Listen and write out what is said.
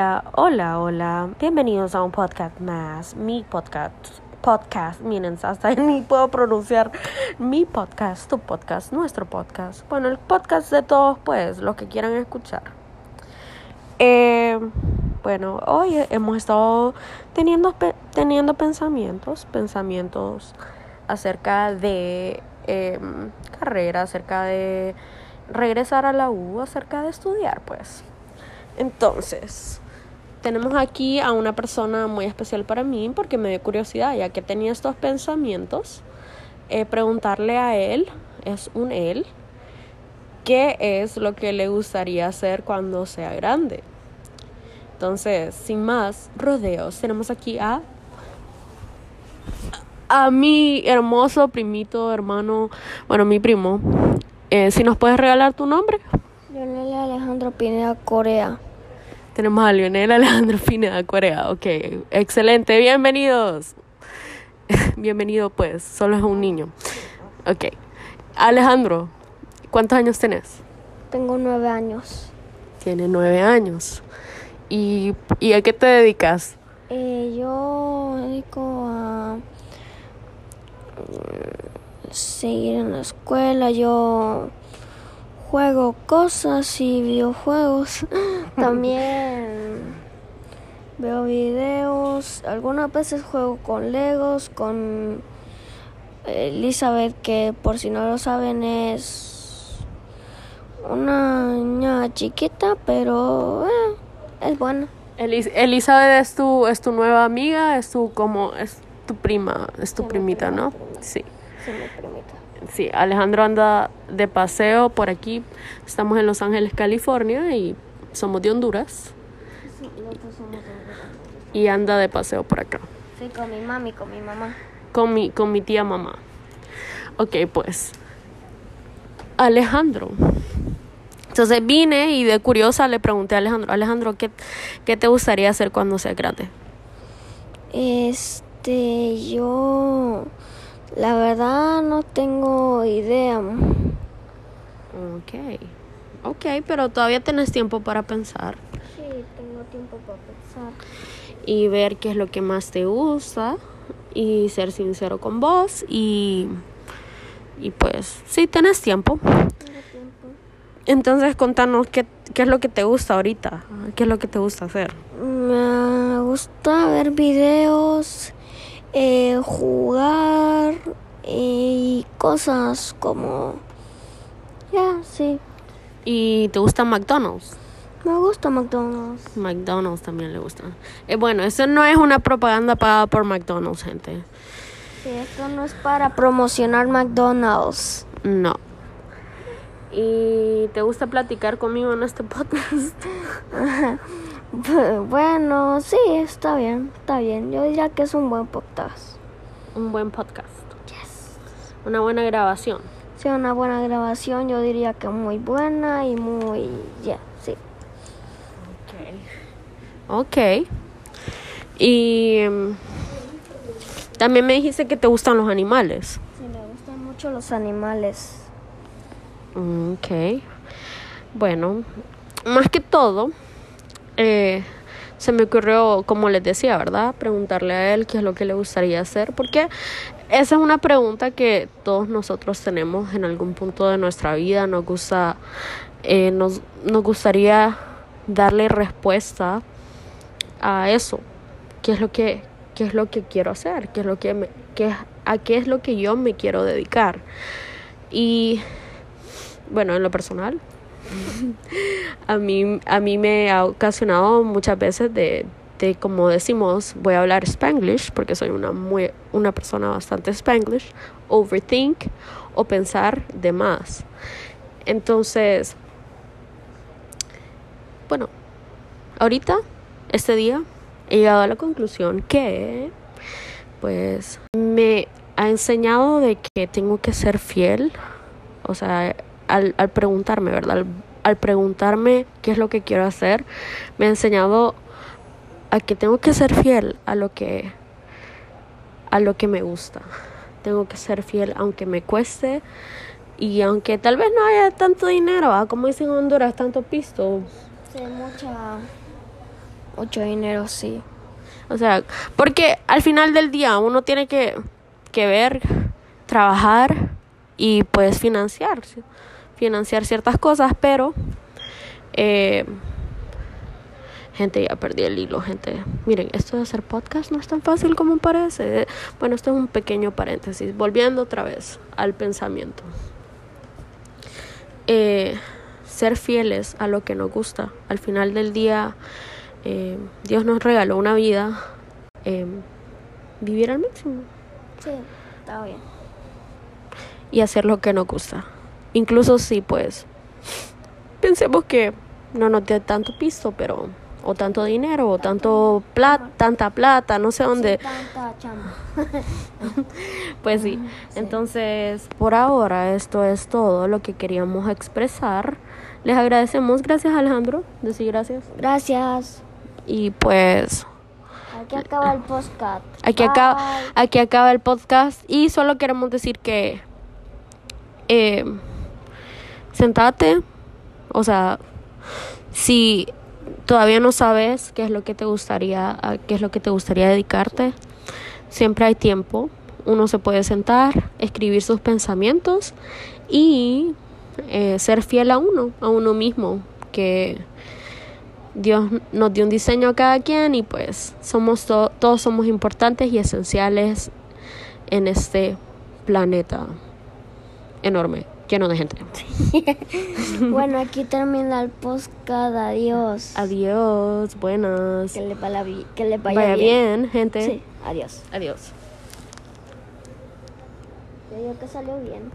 Hola, hola. Bienvenidos a un podcast más. Mi podcast. Podcast. Miren, hasta ni puedo pronunciar mi podcast, tu podcast, nuestro podcast. Bueno, el podcast de todos, pues, los que quieran escuchar. Eh, bueno, hoy hemos estado teniendo, teniendo pensamientos, pensamientos acerca de em, carrera, acerca de regresar a la U, acerca de estudiar, pues. Entonces, tenemos aquí a una persona muy especial para mí porque me dio curiosidad, ya que tenía estos pensamientos, eh, preguntarle a él, es un él, qué es lo que le gustaría hacer cuando sea grande. Entonces, sin más rodeos, tenemos aquí a a mi hermoso primito, hermano, bueno, mi primo. Eh, si nos puedes regalar tu nombre. Lionel Alejandro Pineda Corea. Tenemos a Lionel Alejandro Pineda Corea. Ok, excelente. Bienvenidos. Bienvenido pues, solo es un niño. Ok. Alejandro, ¿cuántos años tenés? Tengo nueve años. Tiene nueve años. ¿Y, y a qué te dedicas? Eh, yo me dedico a mm, seguir en la escuela. Yo juego cosas y videojuegos. También veo videos. Algunas veces juego con Legos, con Elizabeth, que por si no lo saben es una niña chiquita, pero eh, es buena. Elizabeth es tu, es tu nueva amiga, es tu como es tu prima, es tu primita, ¿no? Sí. Sí, mi primita. Sí, Alejandro anda de paseo por aquí. Estamos en Los Ángeles, California y somos de Honduras. Sí, nosotros somos de Honduras. Y anda de paseo por acá. Sí, con mi mami, con mi mamá. Con mi, con mi tía mamá. Ok, pues. Alejandro. Entonces vine y de curiosa le pregunté a Alejandro, Alejandro, ¿qué, qué te gustaría hacer cuando seas grande? Este, yo la verdad no tengo idea. Ok, ok, pero todavía tienes tiempo para pensar. Tiempo para pensar. Y ver qué es lo que más te gusta y ser sincero con vos y, y pues sí, tienes tiempo. Tiempo. Entonces contanos qué, qué es lo que te gusta ahorita, qué es lo que te gusta hacer. Me gusta ver videos, eh, jugar y cosas como... Ya, sí. ¿Y te gusta McDonald's? Me gusta McDonald's. McDonald's también le gusta. Eh, bueno, eso no es una propaganda pagada por McDonald's, gente. Sí, esto no es para promocionar McDonald's. No. ¿Y te gusta platicar conmigo en este podcast? bueno, sí, está bien, está bien. Yo diría que es un buen podcast. Un buen podcast. Yes. Una buena grabación. Sí, una buena grabación, yo diría que muy buena y muy... Sí. Ok. Y mm, también me dijiste que te gustan los animales. Sí, me gustan mucho los animales. Mm, Ok. Bueno, más que todo, eh, se me ocurrió, como les decía, ¿verdad? Preguntarle a él qué es lo que le gustaría hacer, porque esa es una pregunta que todos nosotros tenemos en algún punto de nuestra vida. Nos gusta, eh, nos, nos gustaría darle respuesta a eso. ¿Qué es lo que, qué es lo que quiero hacer? ¿Qué es lo que me, qué, a qué es lo que yo me quiero dedicar? Y bueno, en lo personal, a mí, a mí me ha ocasionado muchas veces de, de, como decimos, voy a hablar spanglish, porque soy una, muy, una persona bastante spanglish, overthink o pensar de más. Entonces, bueno, ahorita, este día, he llegado a la conclusión que, pues, me ha enseñado de que tengo que ser fiel, o sea, al, al preguntarme, ¿verdad? Al, preguntarme qué es lo que quiero hacer, me ha enseñado a que tengo que ser fiel a lo que a lo que me gusta. Tengo que ser fiel aunque me cueste y aunque tal vez no haya tanto dinero, ¿ah? como dicen en Honduras, tanto pisto. Sí, mucha Mucho dinero, sí. O sea, porque al final del día uno tiene que, que ver, trabajar y pues financiar, financiar ciertas cosas, pero eh, gente ya perdí el hilo, gente. Miren, esto de hacer podcast no es tan fácil como parece. Bueno, esto es un pequeño paréntesis, volviendo otra vez al pensamiento. Eh, ser fieles a lo que nos gusta. Al final del día, eh, Dios nos regaló una vida, eh, vivir al máximo. Sí, está bien. Y hacer lo que nos gusta. Incluso si, pues, pensemos que no nos dé tanto piso, pero o tanto dinero o tanto plata, tanta plata, no sé dónde. Tanta chamba. Pues sí. Entonces, por ahora esto es todo lo que queríamos expresar. Les agradecemos, gracias Alejandro, decir gracias. Gracias. Y pues Aquí acaba el podcast. aquí acaba, aquí acaba el podcast y solo queremos decir que eh, sentate, o sea, si todavía no sabes qué es lo que te gustaría, qué es lo que te gustaría dedicarte, siempre hay tiempo. Uno se puede sentar, escribir sus pensamientos y eh, ser fiel a uno, a uno mismo, que Dios nos dio un diseño a cada quien y pues somos to- todos somos importantes y esenciales en este planeta enorme, lleno de gente. Bueno, aquí termina el podcast. Adiós. Adiós, buenas. Que le vaya, bi- que le vaya, Vaya bien, gente. Sí, adiós. Adiós. Yo digo que salió bien.